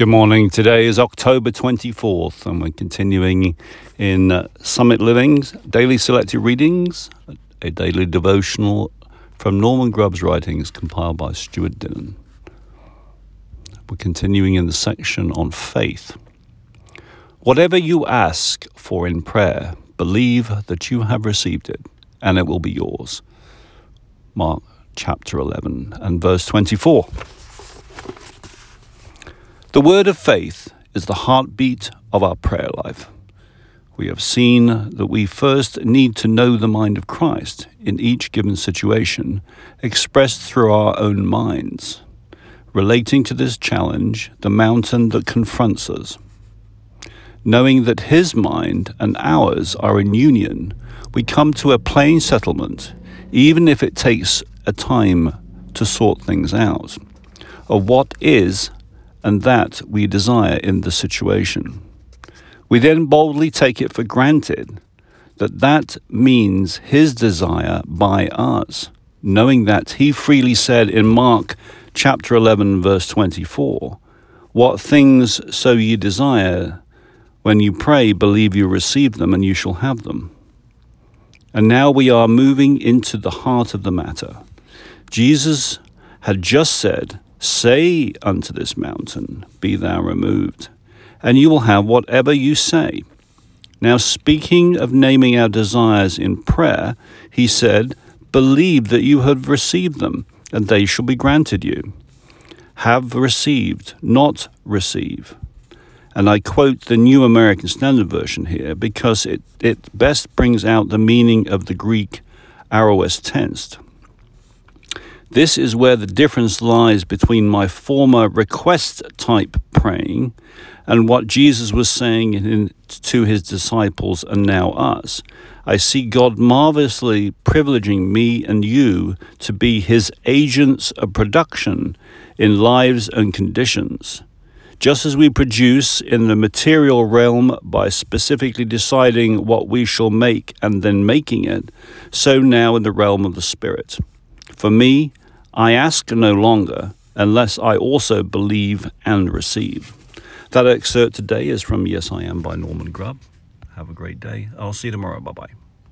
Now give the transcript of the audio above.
Good morning. Today is October 24th, and we're continuing in uh, Summit Living's daily selected readings, a daily devotional from Norman Grubb's writings compiled by Stuart Dillon. We're continuing in the section on faith. Whatever you ask for in prayer, believe that you have received it, and it will be yours. Mark chapter 11 and verse 24. The word of faith is the heartbeat of our prayer life. We have seen that we first need to know the mind of Christ in each given situation, expressed through our own minds, relating to this challenge, the mountain that confronts us. Knowing that His mind and ours are in union, we come to a plain settlement, even if it takes a time to sort things out, of what is and that we desire in the situation. We then boldly take it for granted that that means his desire by us, knowing that he freely said in Mark chapter 11, verse 24, What things so ye desire, when you pray, believe you receive them, and you shall have them. And now we are moving into the heart of the matter. Jesus had just said, Say unto this mountain, Be thou removed, and you will have whatever you say. Now, speaking of naming our desires in prayer, he said, Believe that you have received them, and they shall be granted you. Have received, not receive. And I quote the New American Standard Version here because it, it best brings out the meaning of the Greek aorist tense. This is where the difference lies between my former request type praying and what Jesus was saying in, to his disciples and now us. I see God marvelously privileging me and you to be his agents of production in lives and conditions. Just as we produce in the material realm by specifically deciding what we shall make and then making it, so now in the realm of the Spirit. For me, I ask no longer unless I also believe and receive. That excerpt today is from Yes I Am by Norman Grubb. Have a great day. I'll see you tomorrow. Bye bye.